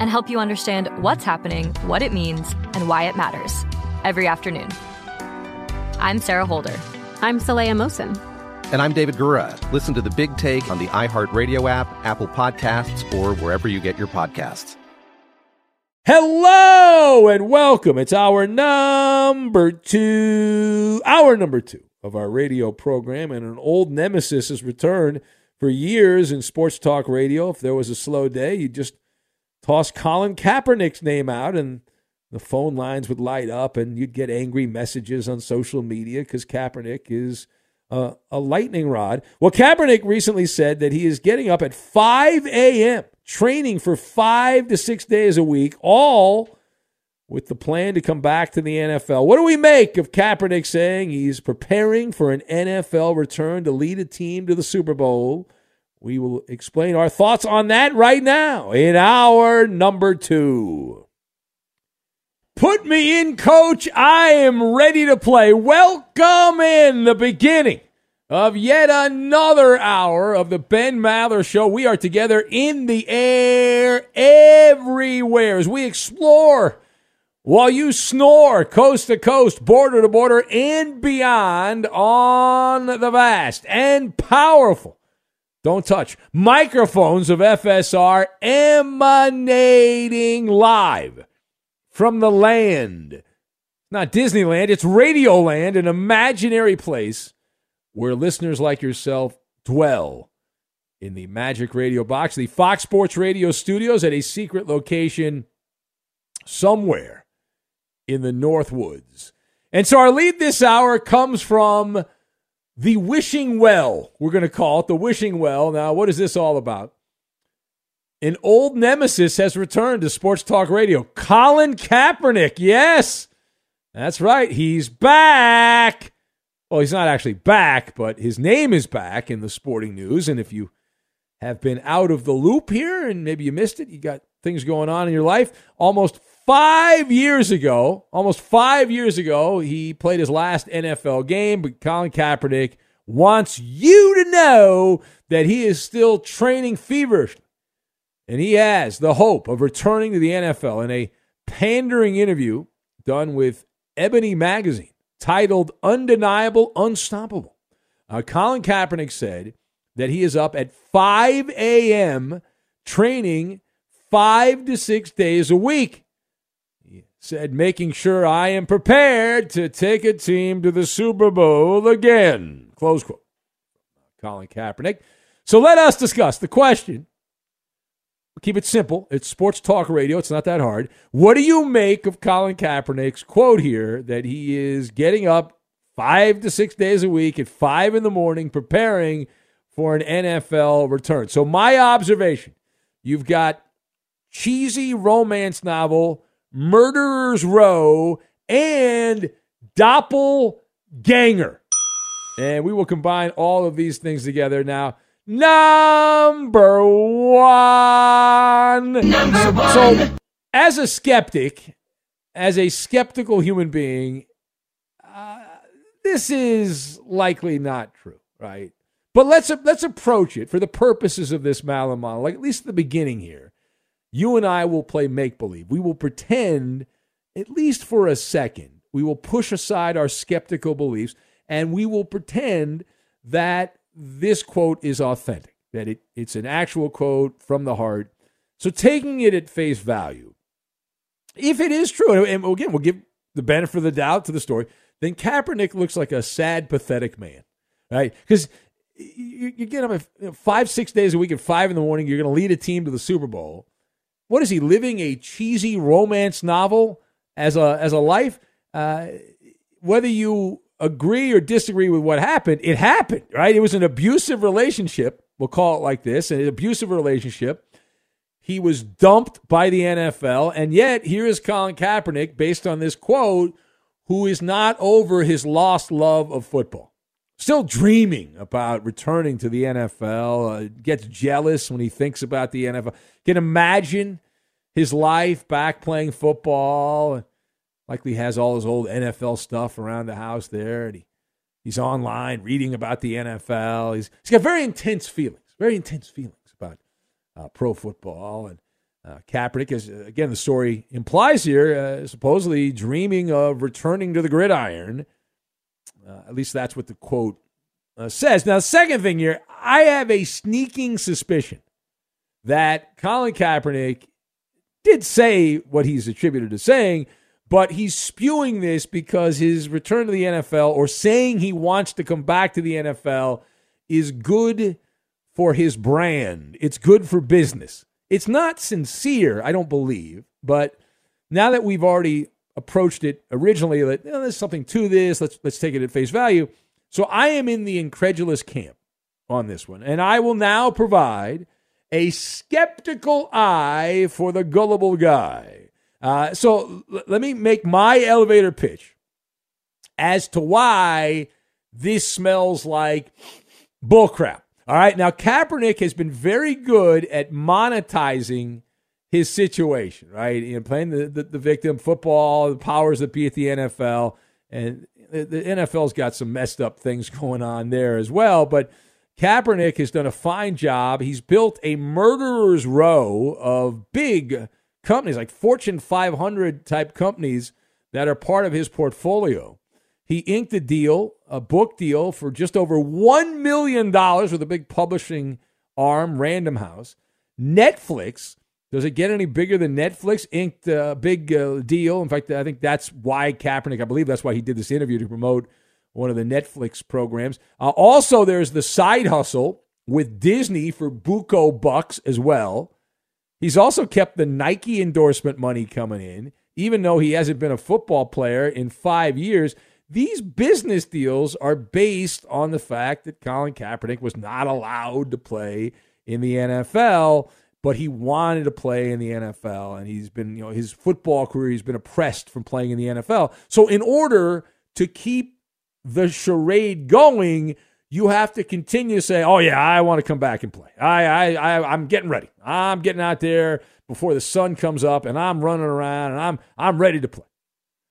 and help you understand what's happening, what it means, and why it matters every afternoon. I'm Sarah Holder. I'm Saleha Mohsin. And I'm David Gura. Listen to the big take on the iHeartRadio app, Apple Podcasts, or wherever you get your podcasts. Hello and welcome. It's hour number two, hour number two of our radio program, and an old nemesis has returned for years in sports talk radio. If there was a slow day, you just toss Colin Kaepernick's name out and the phone lines would light up and you'd get angry messages on social media because Kaepernick is a, a lightning rod. Well, Kaepernick recently said that he is getting up at 5 a.m., training for five to six days a week, all with the plan to come back to the NFL. What do we make of Kaepernick saying he's preparing for an NFL return to lead a team to the Super Bowl? We will explain hour thoughts on that right now in our number two. Put me in, coach. I am ready to play. Welcome in the beginning of yet another hour of the Ben Maller Show. We are together in the air everywhere as we explore while you snore coast to coast, border to border, and beyond on the vast and powerful don't touch. Microphones of FSR emanating live from the land. Not Disneyland, it's Radioland, an imaginary place where listeners like yourself dwell in the Magic Radio box, the Fox Sports Radio studios at a secret location somewhere in the North Woods. And so our lead this hour comes from the wishing well, we're going to call it the wishing well. Now, what is this all about? An old nemesis has returned to Sports Talk Radio. Colin Kaepernick. Yes, that's right. He's back. Well, he's not actually back, but his name is back in the sporting news. And if you have been out of the loop here and maybe you missed it, you got things going on in your life, almost Five years ago, almost five years ago, he played his last NFL game, but Colin Kaepernick wants you to know that he is still training feverishly. And he has the hope of returning to the NFL in a pandering interview done with Ebony Magazine titled Undeniable Unstoppable. Uh, Colin Kaepernick said that he is up at 5 a.m. training five to six days a week. Said, making sure I am prepared to take a team to the Super Bowl again. Close quote. Colin Kaepernick. So let us discuss the question. Keep it simple. It's sports talk radio. It's not that hard. What do you make of Colin Kaepernick's quote here that he is getting up five to six days a week at five in the morning preparing for an NFL return? So, my observation you've got cheesy romance novel, Murderer's Row, and Doppelganger. And we will combine all of these things together now. Number one. Number one. So, as a skeptic, as a skeptical human being, uh, this is likely not true, right? But let's let's approach it for the purposes of this Maller like at least the beginning here. You and I will play make believe. We will pretend, at least for a second, we will push aside our skeptical beliefs and we will pretend that this quote is authentic, that it, it's an actual quote from the heart. So taking it at face value, if it is true, and again, we'll give the benefit of the doubt to the story, then Kaepernick looks like a sad, pathetic man, right? Because you, you, get up at five, six days a week at five in the morning, you're going to lead a team to the Super Bowl. What is he living a cheesy romance novel as a as a life? Uh, whether you agree or disagree with what happened, it happened, right? It was an abusive relationship. We'll call it like this an abusive relationship. He was dumped by the NFL. And yet, here is Colin Kaepernick, based on this quote, who is not over his lost love of football. Still dreaming about returning to the NFL, uh, gets jealous when he thinks about the NFL. Can imagine his life back playing football likely has all his old NFL stuff around the house there, and he, he's online reading about the NFL. He's he's got very intense feelings, very intense feelings about uh, pro football and. Uh, Kaepernick, as again the story implies here, uh, supposedly dreaming of returning to the gridiron. Uh, at least that's what the quote uh, says. Now, second thing here, I have a sneaking suspicion that Colin Kaepernick did say what he's attributed to saying, but he's spewing this because his return to the NFL or saying he wants to come back to the NFL is good for his brand. It's good for business. It's not sincere, I don't believe, but now that we've already approached it originally, that oh, there's something to this, let's let's take it at face value. So I am in the incredulous camp on this one, and I will now provide a skeptical eye for the gullible guy. Uh, so l- let me make my elevator pitch as to why this smells like bullcrap. All right. Now, Kaepernick has been very good at monetizing his situation, right? You know, playing the, the, the victim, football, the powers that be at the NFL. And the, the NFL's got some messed up things going on there as well. But Kaepernick has done a fine job. He's built a murderer's row of big companies, like Fortune 500 type companies that are part of his portfolio. He inked a deal, a book deal for just over $1 million with a big publishing arm, Random House. Netflix, does it get any bigger than Netflix? Inked a big uh, deal. In fact, I think that's why Kaepernick, I believe that's why he did this interview to promote one of the Netflix programs. Uh, also, there's the side hustle with Disney for Buco bucks as well. He's also kept the Nike endorsement money coming in, even though he hasn't been a football player in five years. These business deals are based on the fact that Colin Kaepernick was not allowed to play in the NFL, but he wanted to play in the NFL, and he's been, you know, his football career, he's been oppressed from playing in the NFL. So, in order to keep the charade going, you have to continue to say, "Oh yeah, I want to come back and play. I, I, I, I'm getting ready. I'm getting out there before the sun comes up, and I'm running around, and I'm, I'm ready to play."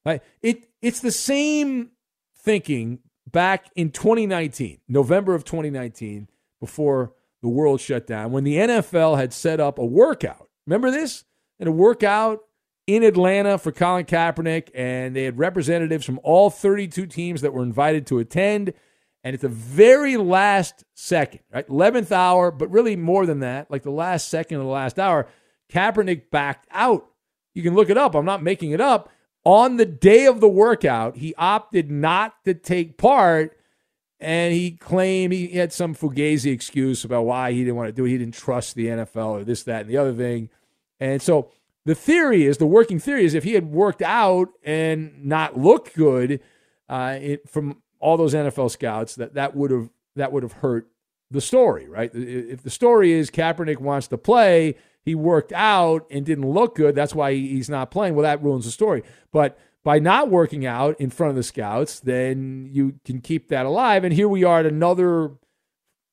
Right? It, it's the same thinking back in 2019, November of 2019, before the world shut down, when the NFL had set up a workout. Remember this? And a workout in Atlanta for Colin Kaepernick, and they had representatives from all 32 teams that were invited to attend. And at the very last second, right, 11th hour, but really more than that, like the last second of the last hour, Kaepernick backed out. You can look it up. I'm not making it up. on the day of the workout, he opted not to take part. And he claimed he had some fugazi excuse about why he didn't want to do it. He didn't trust the NFL or this, that, and the other thing. And so the theory is, the working theory is, if he had worked out and not looked good uh, it, from all those NFL scouts, that that would have that would have hurt the story, right? If the story is Kaepernick wants to play, he worked out and didn't look good. That's why he's not playing. Well, that ruins the story. But by not working out in front of the scouts, then you can keep that alive. And here we are at another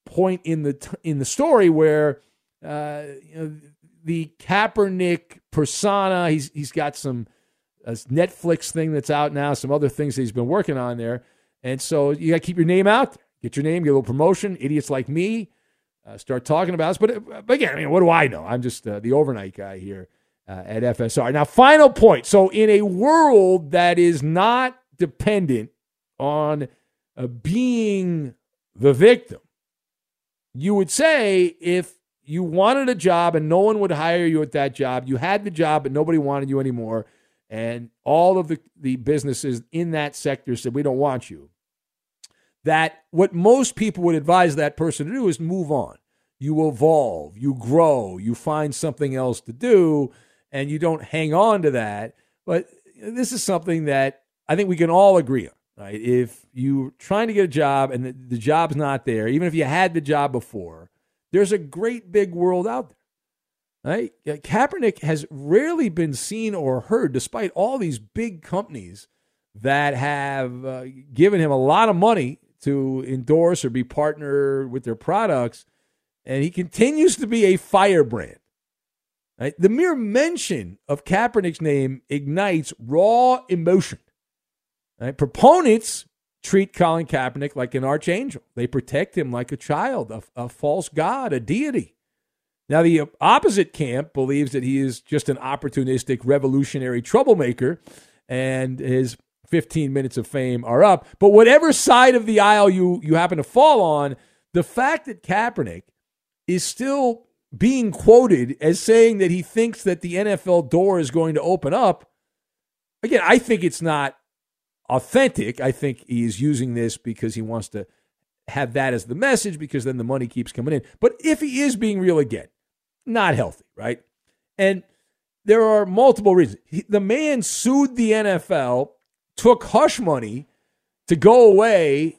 point in the in the story where uh, you know, the Kaepernick persona. He's he's got some uh, Netflix thing that's out now, some other things that he's been working on there, and so you got to keep your name out. Get your name, get a little promotion. Idiots like me uh, start talking about us. But, uh, but again, I mean, what do I know? I'm just uh, the overnight guy here uh, at FSR. Now, final point. So, in a world that is not dependent on uh, being the victim, you would say if you wanted a job and no one would hire you at that job, you had the job but nobody wanted you anymore, and all of the, the businesses in that sector said, We don't want you that what most people would advise that person to do is move on. You evolve, you grow, you find something else to do, and you don't hang on to that. But this is something that I think we can all agree on. Right? If you're trying to get a job and the, the job's not there, even if you had the job before, there's a great big world out there. Right? Kaepernick has rarely been seen or heard, despite all these big companies that have uh, given him a lot of money to endorse or be partner with their products, and he continues to be a firebrand. Right? The mere mention of Kaepernick's name ignites raw emotion. Right? Proponents treat Colin Kaepernick like an archangel. They protect him like a child, a, a false god, a deity. Now, the opposite camp believes that he is just an opportunistic, revolutionary troublemaker, and his 15 minutes of fame are up. But whatever side of the aisle you, you happen to fall on, the fact that Kaepernick is still being quoted as saying that he thinks that the NFL door is going to open up, again, I think it's not authentic. I think he is using this because he wants to have that as the message because then the money keeps coming in. But if he is being real again, not healthy, right? And there are multiple reasons. He, the man sued the NFL took hush money to go away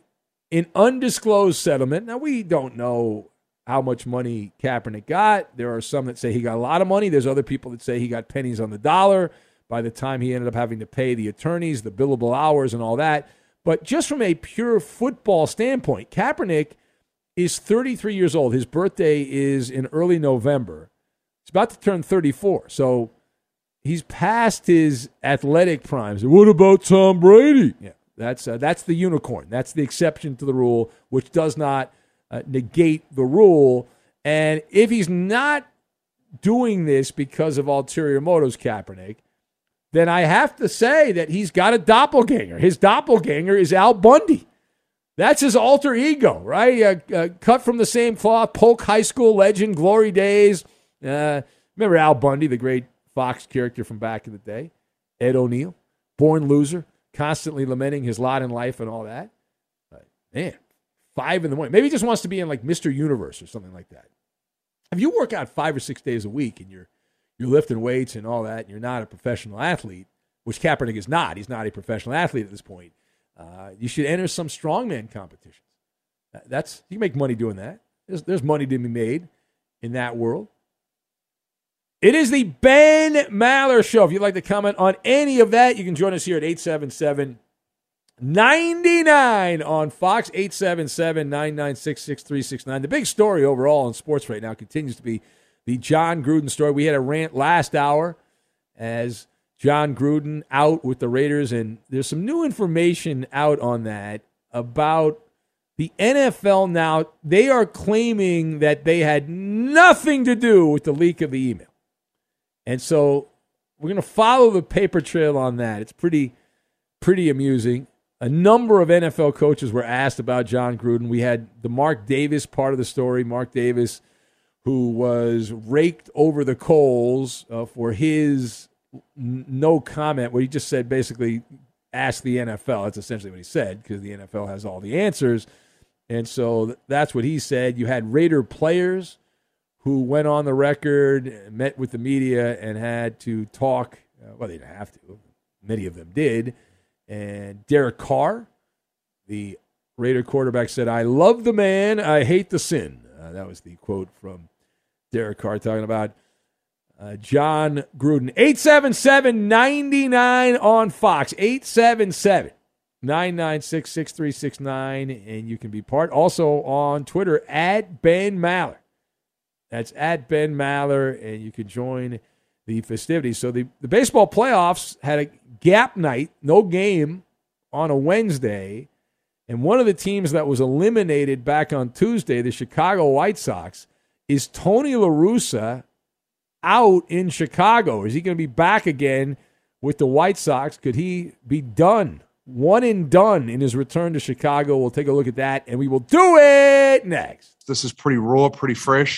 in undisclosed settlement. Now, we don't know how much money Kaepernick got. There are some that say he got a lot of money. There's other people that say he got pennies on the dollar by the time he ended up having to pay the attorneys, the billable hours, and all that. But just from a pure football standpoint, Kaepernick is 33 years old. His birthday is in early November. He's about to turn 34. So he's past his athletic primes. What about Tom Brady? Yeah, that's uh, that's the unicorn. That's the exception to the rule, which does not uh, negate the rule. And if he's not doing this because of ulterior motives, Kaepernick, then I have to say that he's got a doppelganger. His doppelganger is Al Bundy. That's his alter ego, right? Uh, uh, cut from the same cloth, Polk High School legend, glory days. Uh, remember Al Bundy, the great Fox character from back in the day, Ed O'Neill, born loser, constantly lamenting his lot in life and all that. But man, five in the morning. Maybe he just wants to be in like Mr. Universe or something like that. If you work out five or six days a week and you're you're lifting weights and all that, and you're not a professional athlete, which Kaepernick is not. He's not a professional athlete at this point. Uh, you should enter some strongman competitions. That's you can make money doing that. There's, there's money to be made in that world. It is the Ben Maller Show. If you'd like to comment on any of that, you can join us here at 877 99 on Fox, 877 996 6369. The big story overall in sports right now continues to be the Jon Gruden story. We had a rant last hour as Jon Gruden out with the Raiders, and there's some new information out on that about the NFL now. They are claiming that they had nothing to do with the leak of the email. And so we're going to follow the paper trail on that. It's pretty, pretty amusing. A number of NFL coaches were asked about Jon Gruden. We had the Mark Davis part of the story. Mark Davis, who was raked over the coals uh, for his n- no comment, where he just said basically, ask the NFL. That's essentially what he said because the NFL has all the answers. And so th- that's what he said. You had Raider players who went on the record, met with the media, and had to talk. Uh, well, they didn't have to. Many of them did. And Derek Carr, the Raider quarterback, said, I love the man, I hate the sin. Uh, that was the quote from Derek Carr talking about uh, Jon Gruden. 877 99 on Fox. 877 996 6369. And you can be part. Also on Twitter at Ben Maller. That's at Ben Maller. And you can join the festivities. So the, the baseball playoffs had a gap night, no game on a Wednesday. And one of the teams that was eliminated back on Tuesday, the Chicago White Sox, is Tony LaRussa out in Chicago? Is he going to be back again with the White Sox? Could he be done? One and done in his return to Chicago. We'll take a look at that and we will do it next. This is pretty raw, pretty fresh.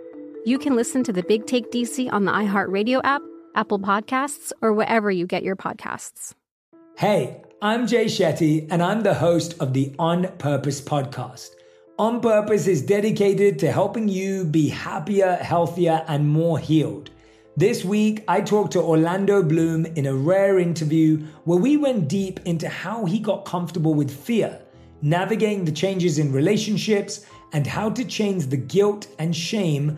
you can listen to the Big Take DC on the iHeartRadio app, Apple Podcasts, or wherever you get your podcasts. Hey, I'm Jay Shetty, and I'm the host of the On Purpose podcast. On Purpose is dedicated to helping you be happier, healthier, and more healed. This week, I talked to Orlando Bloom in a rare interview where we went deep into how he got comfortable with fear, navigating the changes in relationships, and how to change the guilt and shame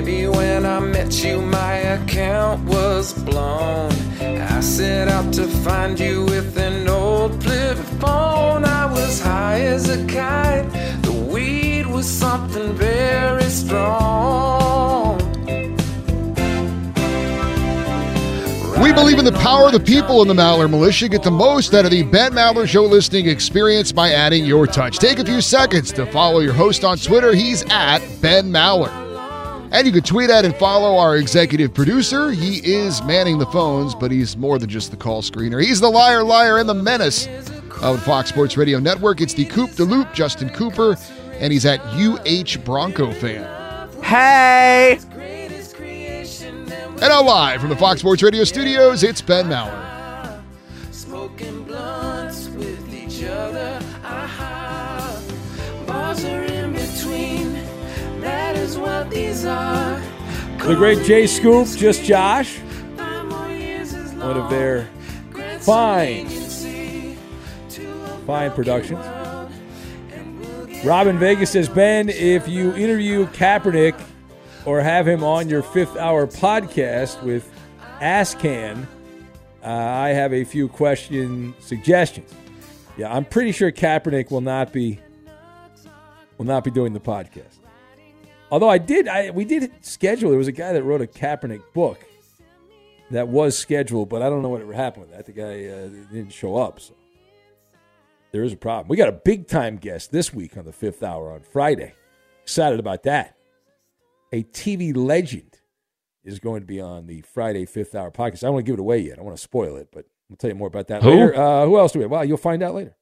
Maybe when I met you, my account was blown. I set out to find you with an old flip phone. I was high as a kite. The weed was something very strong. We believe in the power of the people in the Maller Militia. Get the most out of the Ben Maller Show listening experience by adding your touch. Take a few seconds to follow your host on Twitter. He's at Ben Maller. And you can tweet at and follow our executive producer. He is manning the phones, but he's more than just the call screener. He's the liar, liar, and the menace of the Fox Sports Radio Network. It's the Coop de Loop, Justin Cooper, and he's at UH Bronco fan. Hey! And now live from the Fox Sports Radio studios, it's Ben Maller. The great Jay Scoop, just Josh. One of their fine, fine productions. Robin Vegas says, Ben, if you interview Kaepernick or have him on your fifth hour podcast with Ascan, uh, I have a few question suggestions. Yeah, I'm pretty sure Kaepernick will not be will not be doing the podcast. Although I did, I we did schedule. There was a guy that wrote a Kaepernick book that was scheduled, but I don't know what ever happened with that. The guy uh, didn't show up, so there is a problem. We got a big time guest this week on the fifth hour on Friday. Excited about that. A TV legend is going to be on the Friday fifth hour podcast. I don't want to give it away yet. I want to spoil it, but I'll tell you more about that Who? later. Uh, who else do we have? Well, you'll find out later.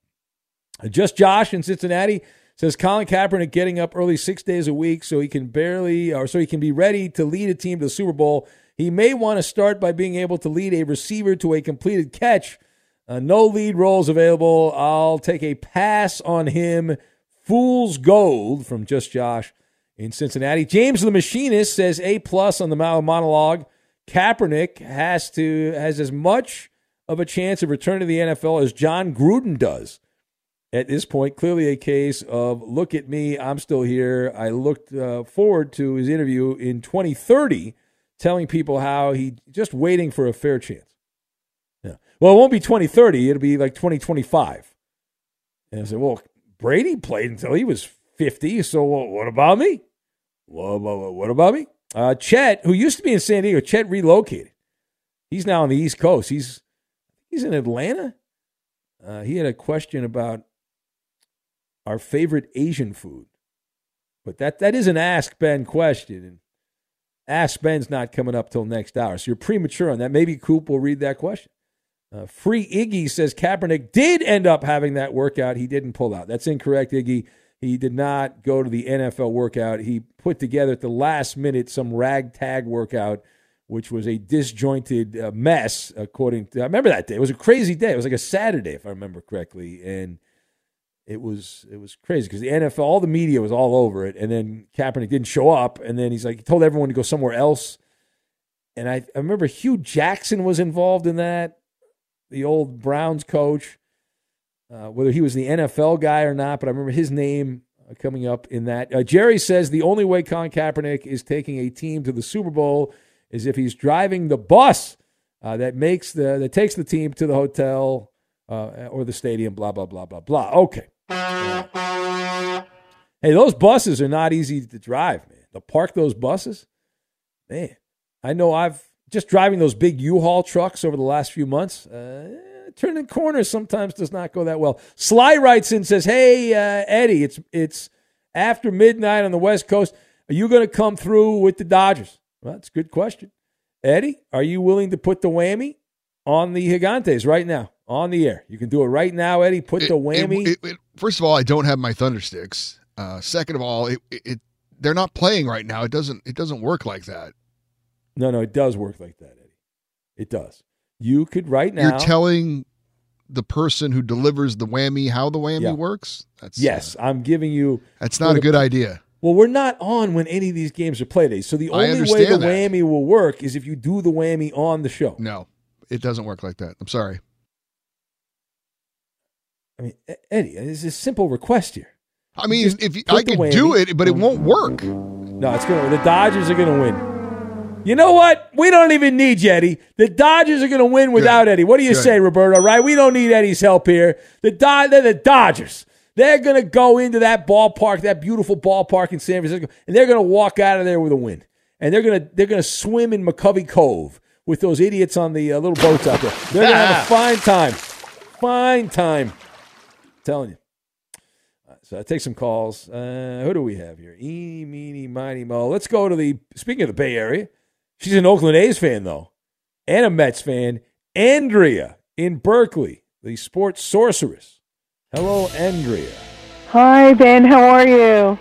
Just Josh in Cincinnati says Colin Kaepernick getting up early six days a week so he can barely or so he can be ready to lead a team to the Super Bowl. He may want to start by being able to lead a receiver to a completed catch. Uh, no lead roles available. I'll take a pass on him. Fool's gold from Just Josh in Cincinnati. James the Machinist says A plus on the monologue. Kaepernick has to has as much of a chance of returning to the NFL as Jon Gruden does. At this point, clearly a case of look at me, I'm still here. I looked uh, forward to his interview in 2030, telling people how he just waiting for a fair chance. Yeah. Well, it won't be 2030. It'll be like 2025. And I said, well, Brady played until he was 50. So what about me? What about me? Uh, Chet, who used to be in San Diego, Chet relocated. He's now on the East Coast. He's he's in Atlanta. Uh, he had a question about our favorite Asian food, but that that is an Ask Ben question, and Ask Ben's not coming up till next hour, so you're premature on that. Maybe Coop will read that question. Uh, Free Iggy says Kaepernick did end up having that workout. He didn't pull out. That's incorrect, Iggy. He did not go to the NFL workout. He put together at the last minute some ragtag workout, which was a disjointed uh, mess, according to. I remember that day. It was a crazy day. It was like a Saturday, if I remember correctly, and it was it was crazy because the NFL, all the media was all over it, and then Kaepernick didn't show up, and then he's like he told everyone to go somewhere else, and I, I remember Hue Jackson was involved in that, the old Browns coach uh, whether he was the NFL guy or not, but I remember his name uh, coming up in that. Uh, Jerry says the only way Colin Kaepernick is taking a team to the Super Bowl is if he's driving the bus uh, that makes the that takes the team to the hotel uh, or the stadium. Blah blah blah blah blah. Okay. Hey, those buses are not easy to drive, man. To park those buses, man. I know I've just driving those big U-Haul trucks over the last few months. Uh, turning corners sometimes does not go that well. Sly writes in says, "Hey uh, Eddie, it's it's after midnight on the West Coast. Are you going to come through with the Dodgers?" Well, that's a good question. Eddie, are you willing to put the whammy on the Gigantes right now on the air? You can do it right now, Eddie. Put the whammy. It- it- first of all, I don't have my thundersticks. Uh, second of all, it, it, it they're not playing right now. It doesn't it doesn't work like that. no, no, it does work like that, Eddie. It does. You could right now. You're telling the person who delivers the whammy how the whammy Yeah. works. That's yes, I'm giving you. that's not a good idea. Well, we're not on when any of these games are played. Eddie. So the only way the that. whammy will work is if you do the whammy on the show. No, it doesn't work like that. I'm sorry. I mean, Eddie, it's a simple request here. I mean, Just if you, I could do it, but it won't work. No, it's gonna. The Dodgers are gonna win. You know what? We don't even need you, Eddie. The Dodgers are going to win without Eddie. What do you Good. say, Roberto? Right? We don't need Eddie's help here. The Do- they're the Dodgers. They're going to go into that ballpark, that beautiful ballpark in San Francisco, and they're going to walk out of there with a win. And they're going to they're going to swim in McCovey Cove with those idiots on the uh, little boats out there. They're going to have a fine time. Fine time. Telling you. Right, So I take some calls. Uh, who do we have here? Eeny, meeny, miny, mo. Let's go to the. Speaking of the Bay Area, she's an Oakland A's fan though, and a Mets fan. Andrea in Berkeley, the sports sorceress. Hello, Andrea. Hi, Ben. How are you?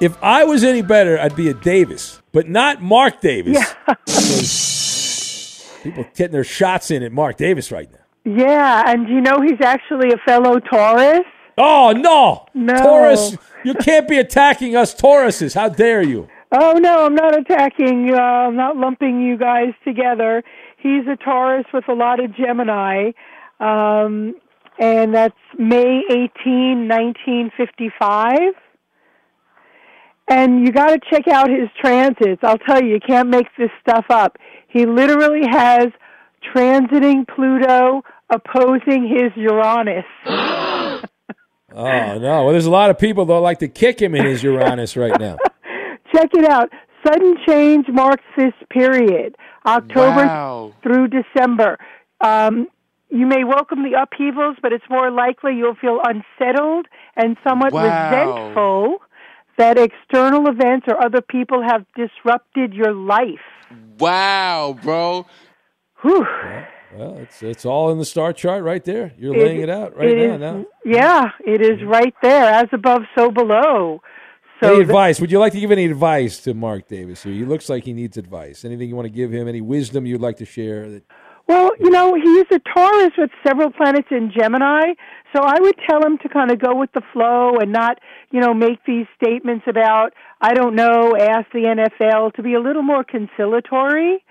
If I was any better, I'd be a Davis, but not Mark Davis. Because People getting their shots in at Mark Davis right now. Yeah, and you know he's actually a fellow Taurus. Oh no, No. Taurus! You can't be attacking us Tauruses. How dare you? Oh no, I'm not attacking. Uh, I'm not lumping you guys together. He's a Taurus with a lot of Gemini, um, and that's May 18, 1955. And you got to check out his transits. I'll tell you, you can't make this stuff up. He literally has transiting Pluto opposing his Uranus. Oh no! Well, there's a lot of people that like to kick him in his Uranus right now. Check it out. Sudden change marks this period, October Wow. through December. Um, you may welcome the upheavals, but it's more likely you'll feel unsettled and somewhat Wow. resentful that external events or other people have disrupted your life. Wow, bro. Whew. Well, it's it's all in the star chart right there. You're laying it out right it now. is- now. Yeah, it is mm-hmm. right there, as above, so below. So any the- advice? Would you like to give any advice to Mark Davis? Here, he looks like he needs advice. Anything you want to give him? Any wisdom you'd like to share? That Well, you know, he's a Taurus with several planets in Gemini, so I would tell him to kind of go with the flow and not, you know, make these statements about, I don't know, ask the NFL, to be a little more conciliatory.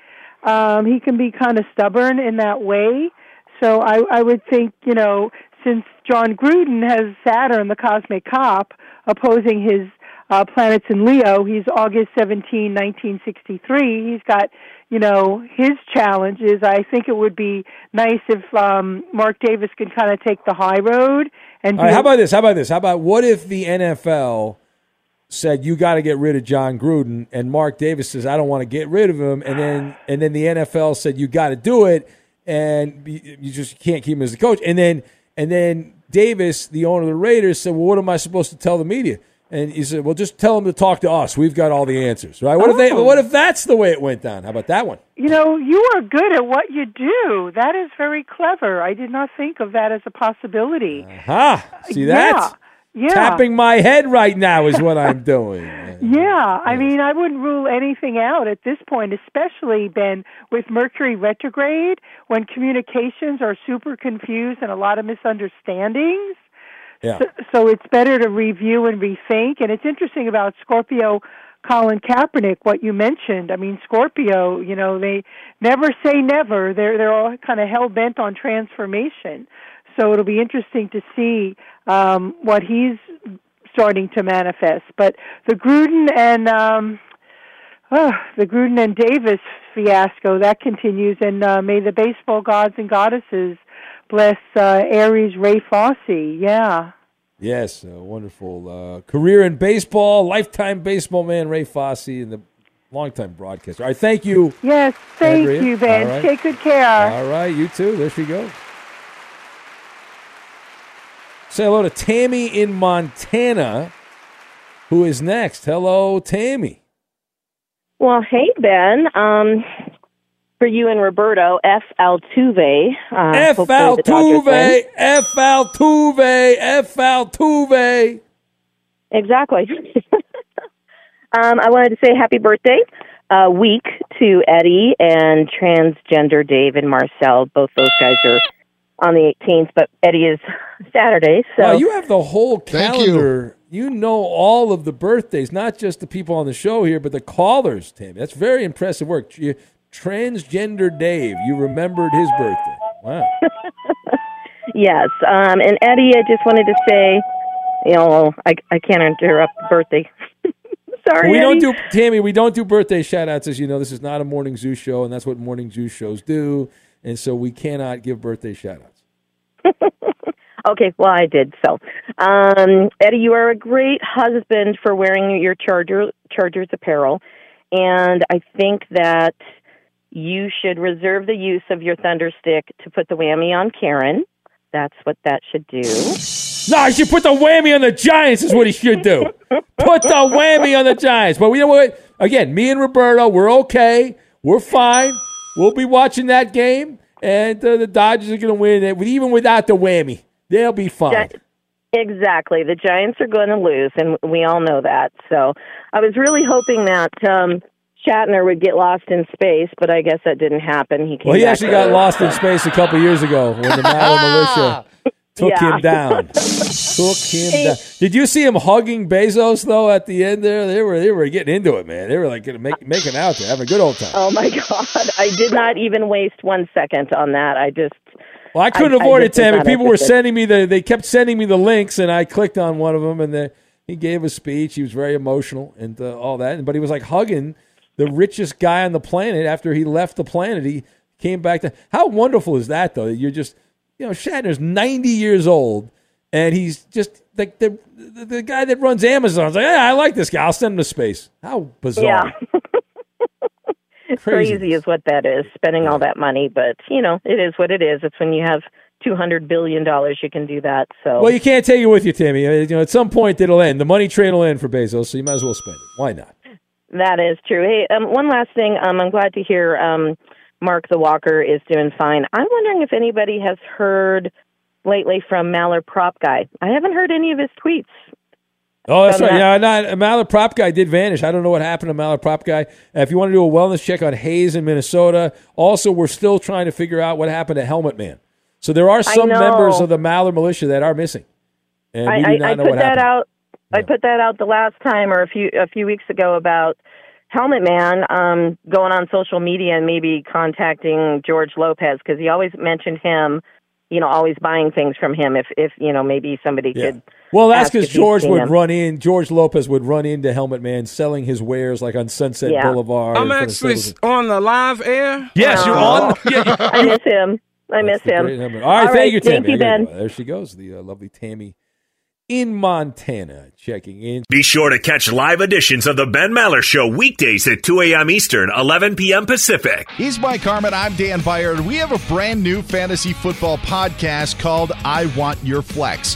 Um, he can be kind of stubborn in that way. So I, I would think, you know, since Jon Gruden has Saturn, the cosmic cop, opposing his uh, planets in Leo, he's August 17, 1963. He's got, you know, his challenges. I think it would be nice if um, Mark Davis could kind of take the high road and right, how about this? How about this? How about what if the NFL said you got to get rid of Jon Gruden, and Mark Davis says I don't want to get rid of him, and then and then the NFL said you got to do it, and you just can't keep him as the coach, and then and then Davis, the owner of the Raiders, said, well, what am I supposed to tell the media? And he said, well, just tell them to talk to us. We've got all the answers, right? What if they? Oh. What if that's the way it went down? How about that one? You know, you are good at what you do. That is very clever. I did not think of that as a possibility. Ha! See that? Yeah. Yeah. Tapping my head right now is what I'm doing. Yeah, I mean, I wouldn't rule anything out at this point, especially Ben with Mercury retrograde when communications are super confused and a lot of misunderstandings. Yeah. So, so it's better to review and rethink. And it's interesting about Scorpio, Colin Kaepernick, what you mentioned. I mean, Scorpio, you know, they never say never. They're they're all kind of hell bent on transformation. So it'll be interesting to see um, what he's starting to manifest. But the Gruden and um, oh, the Gruden and Davis fiasco that continues, and uh, may the baseball gods and goddesses bless uh, Aries Ray Fosse. Yeah. Yes, a wonderful uh, career in baseball, lifetime baseball man Ray Fosse, and the longtime broadcaster. All right, thank you. Yes, thank Andrea. you, Ben. Right. Take good care. All right, you too. There she goes. Say hello to Tammy in Montana, who is next. Hello, Tammy. Well, hey Ben. Um, for you and Roberto, F Altuve. Uh, F hopefully the Dodgers win. Altuve, F Altuve, F Altuve. Exactly. um, I wanted to say happy birthday uh, week to Eddie and transgender Dave and Marcel. Both those guys are on the 18th, but Eddie is Saturday. So wow, you have the whole Thank you. calendar. You. know all of the birthdays, not just the people on the show here, but the callers, Tammy. That's very impressive work. You, transgender Dave, you remembered his birthday. Wow. yes. Um, and Eddie, I just wanted to say, you know, I, I can't interrupt the birthday Sorry, we don't do Tammy. We don't do birthday shout outs, as you know. This is not a morning zoo show, and that's what morning zoo shows do. And so we cannot give birthday shout outs. Okay, well, I did. So, um, Eddie, you are a great husband for wearing your Charger Chargers apparel, and I think that you should reserve the use of your thunder stick to put the whammy on Karen. That's what that should do. No, he should put the whammy on the Giants. Is what he should do. put the whammy on the Giants. But we know what? Again, me and Roberto, we're okay. We're fine. We'll be watching that game, and uh, the Dodgers are going to win it, even without the whammy. They'll be fine. Exactly. The Giants are going to lose, and we all know that. So, I was really hoping that um, Shatner would get lost in space, but I guess that didn't happen. He came Well, he actually got lost in space a couple years ago when the Maller militia took Yeah. him down. took him down. Did you see him hugging Bezos though at the end there? They were they were getting into it, man. They were like gonna make, making out there, having a good old time. Oh my God! I did not even waste one second on that. I just Well, I couldn't I avoid it, Tammy. People were sending me the they kept sending me the links, and I clicked on one of them, and the, he gave a speech. He was very emotional and uh, all that, but he was like hugging the richest guy on the planet after he left the planet. He came back to how wonderful is that though? You're just you know Shatner's ninety years old, and he's just like the the, the guy that runs Amazon. Like, yeah, I like this guy. I'll send him to space. How bizarre! Yeah. Crazy. crazy is what that is. Spending all that money, but you know it is what it is. It's when you have two hundred billion dollars, you can do that. So Well, you can't take it with you, Tammy. Uh, You know, at some point it'll end. The money train will end for Bezos, so you might as well spend it. Why not? That is true. Hey, um, one last thing. Um, I'm glad to hear um, Mark the Walker is doing fine. I'm wondering if anybody has heard lately from Maller Prop Guy. I haven't heard any of his tweets. Oh, that's right. that- Yeah, not, Prop Guy did vanish. I don't know what happened to Prop Guy. Uh, if you want to do a wellness check on Hayes in Minnesota, also we're still trying to figure out what happened to Helmet Man. So there are some members of the Maller militia that are missing, and we I, do I, not I know put what that happened. out. I put that out the last time or a few a few weeks ago about Helmet Man um, going on social media and maybe contacting George Lopez because he always mentioned him. You know, always buying things from him. If if you know maybe somebody could. Well, that's ask because George would him. run in. George Lopez would run into Helmet Man selling his wares like on Sunset Yeah. Boulevard. I'm actually on the live air. Yes, you're on. I miss him. I miss him. Great number. All right, thank you, Tammy. Thank you, I Ben. There she goes, the uh, lovely Tammy in Montana checking in. Be sure to catch live editions of the Ben Maller Show weekdays at 2 a.m. Eastern, 11 p.m. Pacific. He's Mike Harmon. I'm Dan Beyer. We have a brand new fantasy football podcast called I Want Your Flex.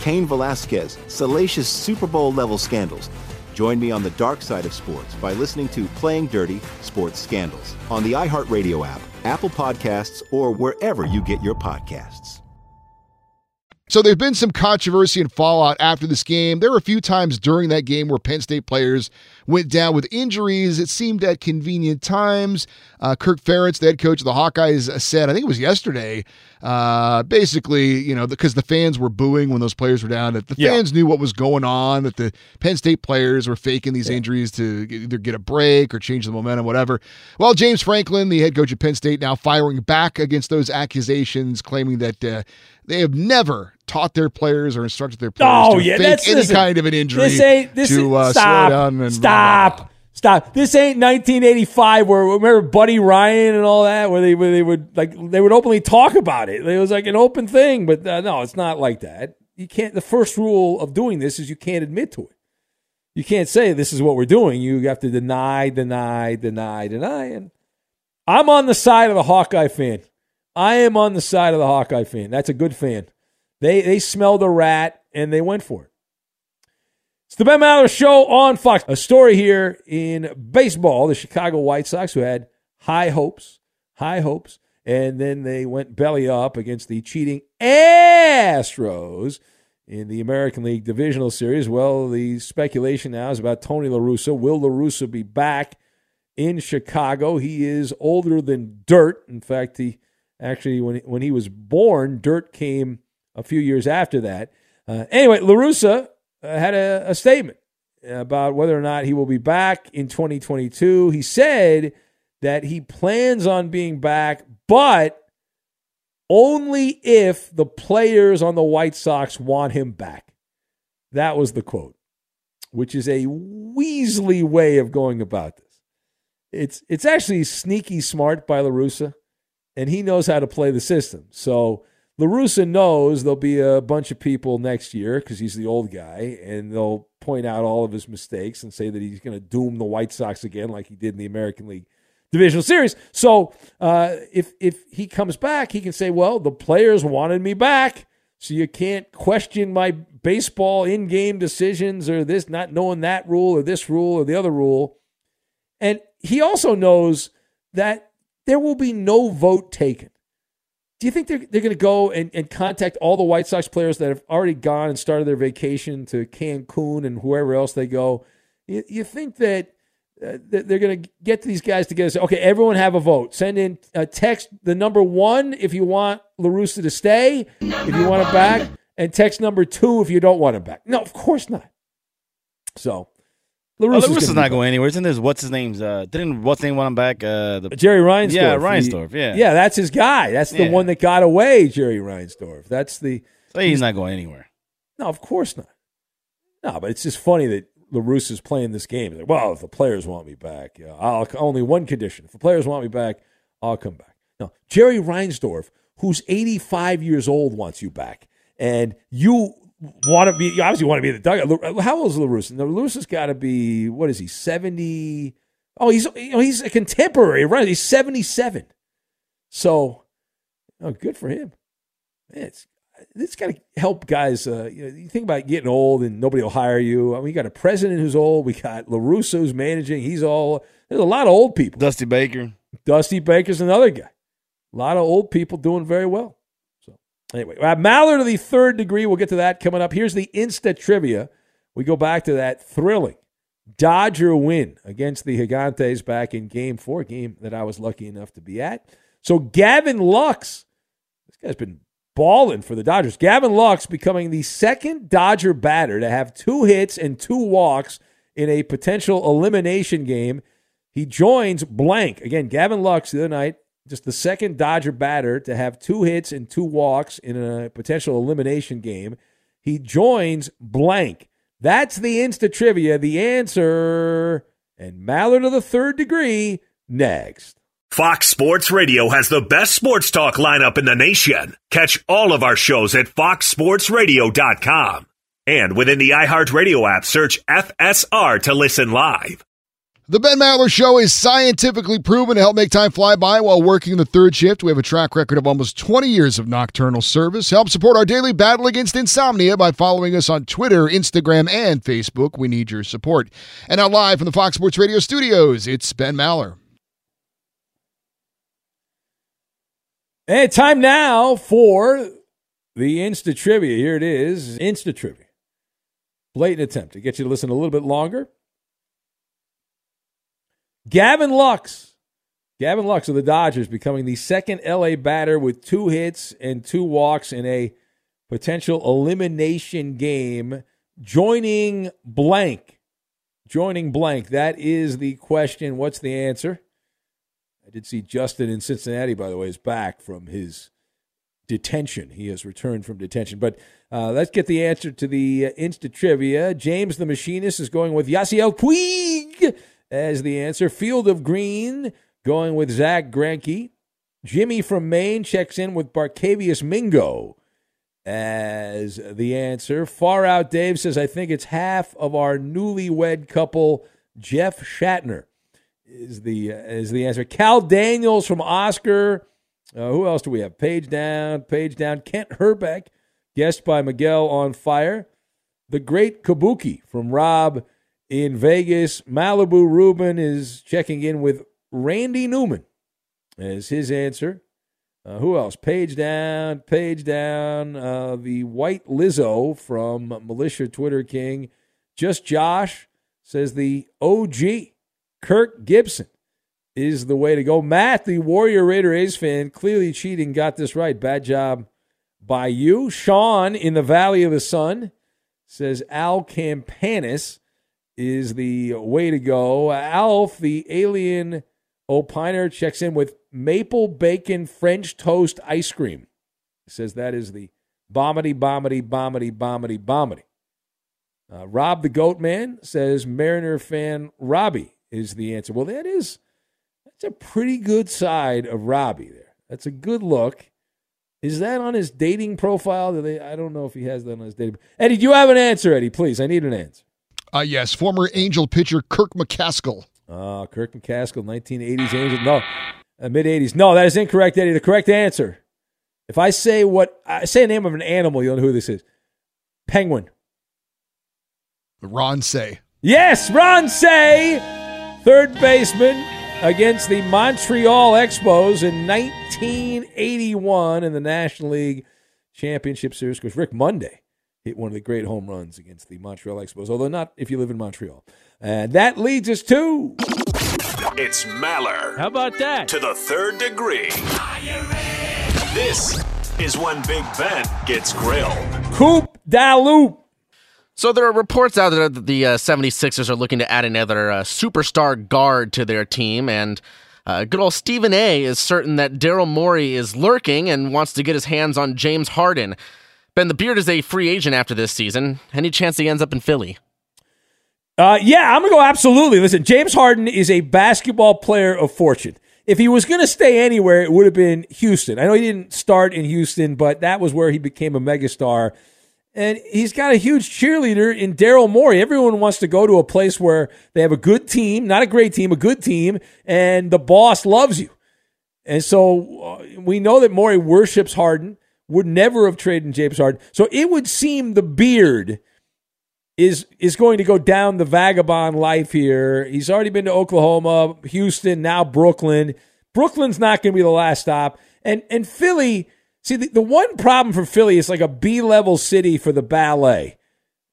Cain Velasquez, salacious Super Bowl level scandals. Join me on the dark side of sports by listening to Playing Dirty Sports Scandals on the iHeartRadio app, Apple Podcasts, or wherever you get your podcasts. So there's been some controversy and fallout after this game. There were a few times during that game where Penn State players went down with injuries. It seemed at convenient times. Uh, Kirk Ferentz, the head coach of the Hawkeyes, said, I think it was yesterday, uh, basically, you know, because the fans were booing when those players were down, that the Yeah. fans knew what was going on, that the Penn State players were faking these injuries to either get a break or change the momentum, whatever. Well, James Franklin, the head coach of Penn State, now firing back against those accusations, claiming that uh, they have never taught their players or instructed their players Oh to yeah, fake any listen, kind of an injury This ain't this to uh, stop, slow down and stop, stop. This ain't 1985 where remember Buddy Ryan and all that where they where they would like they would openly talk about it. It was like an open thing, but uh, no, it's not like that. You can't. The first rule of doing this is you can't admit to it. You can't say this is what we're doing. You have to deny, deny, deny, deny. And I'm on the side of the Hawkeye fan. I am on the side of the Hawkeye fan. That's a good fan. They they smelled a rat and they went for it. It's the Ben Maller Show on Fox. A story here in baseball: the Chicago White Sox, who had high hopes, high hopes, and then they went belly up against the cheating Astros in the American League Divisional Series. Well, the speculation now is about Tony La Russa. Will La Russa be back in Chicago? He is older than dirt. In fact, he actually when when he was born, dirt came a few years after that. Uh, anyway, La Russa uh, had a, a statement about whether or not he will be back in 2022. He said that he plans on being back, but only if the players on the White Sox want him back. That was the quote, which is a Weasley way of going about this. It's it's actually sneaky smart by LaRussa, and he knows how to play the system. So LaRussa knows there'll be a bunch of people next year because he's the old guy, and they'll point out all of his mistakes and say that he's going to doom the White Sox again like he did in the American League divisional series. So uh, if if he comes back, he can say, "Well, the players wanted me back, so you can't question my baseball in-game decisions or this not knowing that rule or this rule or the other rule." And he also knows that there will be no vote taken. Do you think they're, they're going to go and, and contact all the White Sox players that have already gone and started their vacation to Cancun and wherever else they go? You, you think that uh, they're going to get these guys together say, okay, everyone have a vote. Send in a text the number one if you want LaRussa to stay, if you want him back, and text number two if you don't want him back. No, of course not. So La Oh, Russa's La Russa's gonna not going anywhere. Isn't this what's his name's? Uh, didn't what's his name want him back? Uh, the, Jerry Reinsdorf. Yeah, Reinsdorf. Yeah, yeah, that's his guy. That's the Yeah. one that got away, Jerry Reinsdorf. That's the. So he's not going anywhere. No, of course not. No, but it's just funny that LaRussa's playing this game. Like, well, if the players want me back, yeah, I'll only one condition. If the players want me back, I'll come back. No, Jerry Reinsdorf, who's 85 years old, wants you back. And you want to be, you obviously want to be in the dugout. How old is LaRussa? Now, LaRussa's got to be, what is he, 70? Oh, he's, you know, he's a contemporary, right? He's 77. So, oh, good for him. Man, it's it's got to help guys. Uh, you, know, you think about getting old and nobody will hire you. I mean, you got a president who's old. We got Larusso who's managing. He's all. There's a lot of old people. Dusty Baker. Dusty Baker's another guy. A lot of old people doing very well. Anyway, uh, Maller of the third degree. We'll get to that coming up. Here's the Insta trivia. We go back to that thrilling Dodger win against the Gigantes back in Game Four, game that I was lucky enough to be at. So Gavin Lux, this guy's been balling for the Dodgers. Gavin Lux becoming the second Dodger batter to have two hits and two walks in a potential elimination game. He joins blank. Again, Gavin Lux the other night, just the second Dodger batter to have two hits and two walks in a potential elimination game. He joins blank. That's the Insta trivia. The answer and Maller of the third degree next. Fox Sports Radio has the best sports talk lineup in the nation. Catch all of our shows at foxsportsradio.com. And within the iHeartRadio app, search FSR to listen live. The Ben Maller Show is scientifically proven to help make time fly by while working the third shift. We have a track record of almost 20 years of nocturnal service. Help support our daily battle against insomnia by following us on Twitter, Instagram, and Facebook. We need your support. And now, live from the Fox Sports Radio studios, it's Ben Maller. And time now for the Insta Trivia. Here it is Insta Trivia. Blatant attempt to get you to listen a little bit longer. Gavin Lux. Gavin Lux of the Dodgers becoming the second LA batter with two hits and two walks in a potential elimination game, joining blank. Joining blank. That is the question. What's the answer? I did see Justin in Cincinnati, by the way, is back from his detention. He has returned from detention. But uh, let's get the answer to the uh, Insta trivia. James the Machinist is going with Yasiel Puig as the answer. Field of Green going with Zach Greinke. Jimmy from Maine checks in with Barkevious Mingo as the answer. Far Out Dave says, I think it's half of our newlywed couple, Jeff Shatner is the uh, is the answer. Cal Daniels from Oscar. Uh, who else do we have? Page down, page down. Kent Hrbek, guest by Miguel on Fire. The Great Kabuki from Rob in Vegas. Malibu Ruben is checking in with Randy Newman as his answer. Uh, who else? Page down, page down. Uh, the White Lizzo from Militia Twitter King. Just Josh says the OG. Kirk Gibson is the way to go. Matt, the Warrior Raider A's fan, clearly cheating, got this right. Bad job by you. Sean in the Valley of the Sun says Al Campanis is the way to go. Alf, the alien opiner, checks in with maple bacon French toast ice cream. He Says that is the bombity, bombity, bombity, bombity, bombity. Uh, Rob the Goat Man says Mariner fan Robbie is the answer. Well, that is that's a pretty good side of Robbie there. That's a good look. Is that on his dating profile? Do they, I don't know if he has that on his dating. Eddie, do you have an answer, Eddie? Please, I need an answer. Uh, yes, former Angel pitcher Kirk McCaskill. Uh, Kirk McCaskill, 1980s Angel. No, uh, mid 80s. No, that is incorrect, Eddie. The correct answer. If I say what I say, a name of an animal, you'll know who this is. Penguin. Ron Cey. Yes, Ron Cey, third baseman against the Montreal Expos in 1981 in the National League Championship Series. Because Rick Monday hit one of the great home runs against the Montreal Expos, although not if you live in Montreal. And that leads us to. It's Maller. How about that? To the third degree. This is when Big Ben gets grilled. Coop da Loop. So there are reports out there that the uh, 76ers are looking to add another uh, superstar guard to their team, and uh, good old Stephen A is certain that Daryl Morey is lurking and wants to get his hands on James Harden. Ben, the Beard is a free agent after this season. Any chance he ends up in Philly? Uh, yeah, I'm gonna go absolutely. Listen, James Harden is a basketball player of fortune. If he was going to stay anywhere, it would have been Houston. I know he didn't start in Houston, but that was where he became a megastar. And he's got a huge cheerleader in Daryl Morey. Everyone wants to go to a place where they have a good team, not a great team, a good team, and the boss loves you. And so uh, we know that Morey worships Harden, would never have traded James Harden. So it would seem the beard is is going to go down the vagabond life here. He's already been to Oklahoma, Houston, now Brooklyn. Brooklyn's not going to be the last stop. And and Philly, see the, the one problem for Philly is like a B-level city for the ballet.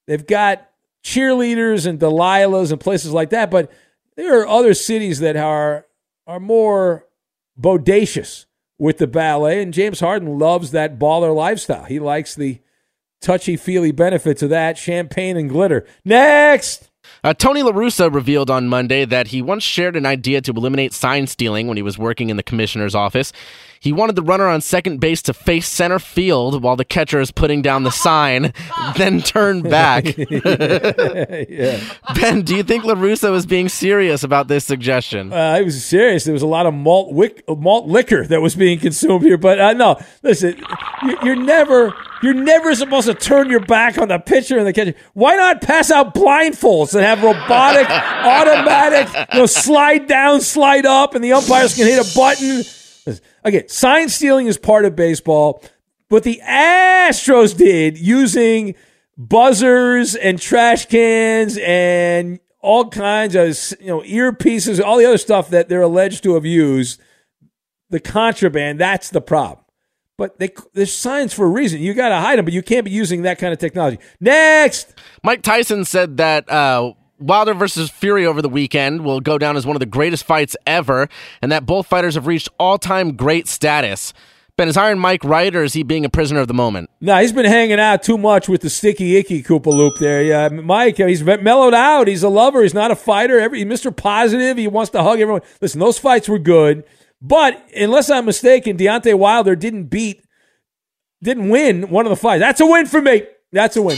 They've got cheerleaders and Delilahs and places like that, but there are other cities that are are more bodacious with the ballet and James Harden loves that baller lifestyle. He likes the touchy feely benefits of that champagne and glitter. Next. Uh, Tony La Russa revealed on Monday that he once shared an idea to eliminate sign stealing when he was working in the commissioner's office. He wanted the runner on second base to face center field while the catcher is putting down the sign, then turn back. yeah. Ben, do you think La Russa was being serious about this suggestion? Uh, I was serious. There was a lot of malt wick, malt liquor that was being consumed here, but uh, no. Listen, you, you're never you're never supposed to turn your back on the pitcher and the catcher. Why not pass out blindfolds and have robotic, automatic, you know, slide down, slide up, and the umpires can hit a button? Again, sign stealing is part of baseball. What the Astros did using buzzers and trash cans and all kinds of you know earpieces, all the other stuff that they're alleged to have used, the contraband, that's the problem. But they, there's signs for a reason. You got to hide them, but you can't be using that kind of technology. Next, Mike Tyson said that uh, Wilder versus Fury over the weekend will go down as one of the greatest fights ever, and that both fighters have reached all-time great status. Ben, is Iron Mike right, or is he being a prisoner of the moment? No, he's been hanging out too much with the sticky icky Koopa Loop there. Yeah, Mike, he's mellowed out. He's a lover. He's not a fighter. Every, Mr. Positive. He wants to hug everyone. Listen, those fights were good. But unless I'm mistaken, Deontay Wilder didn't beat, didn't win one of the fights. That's a win for me. That's a win.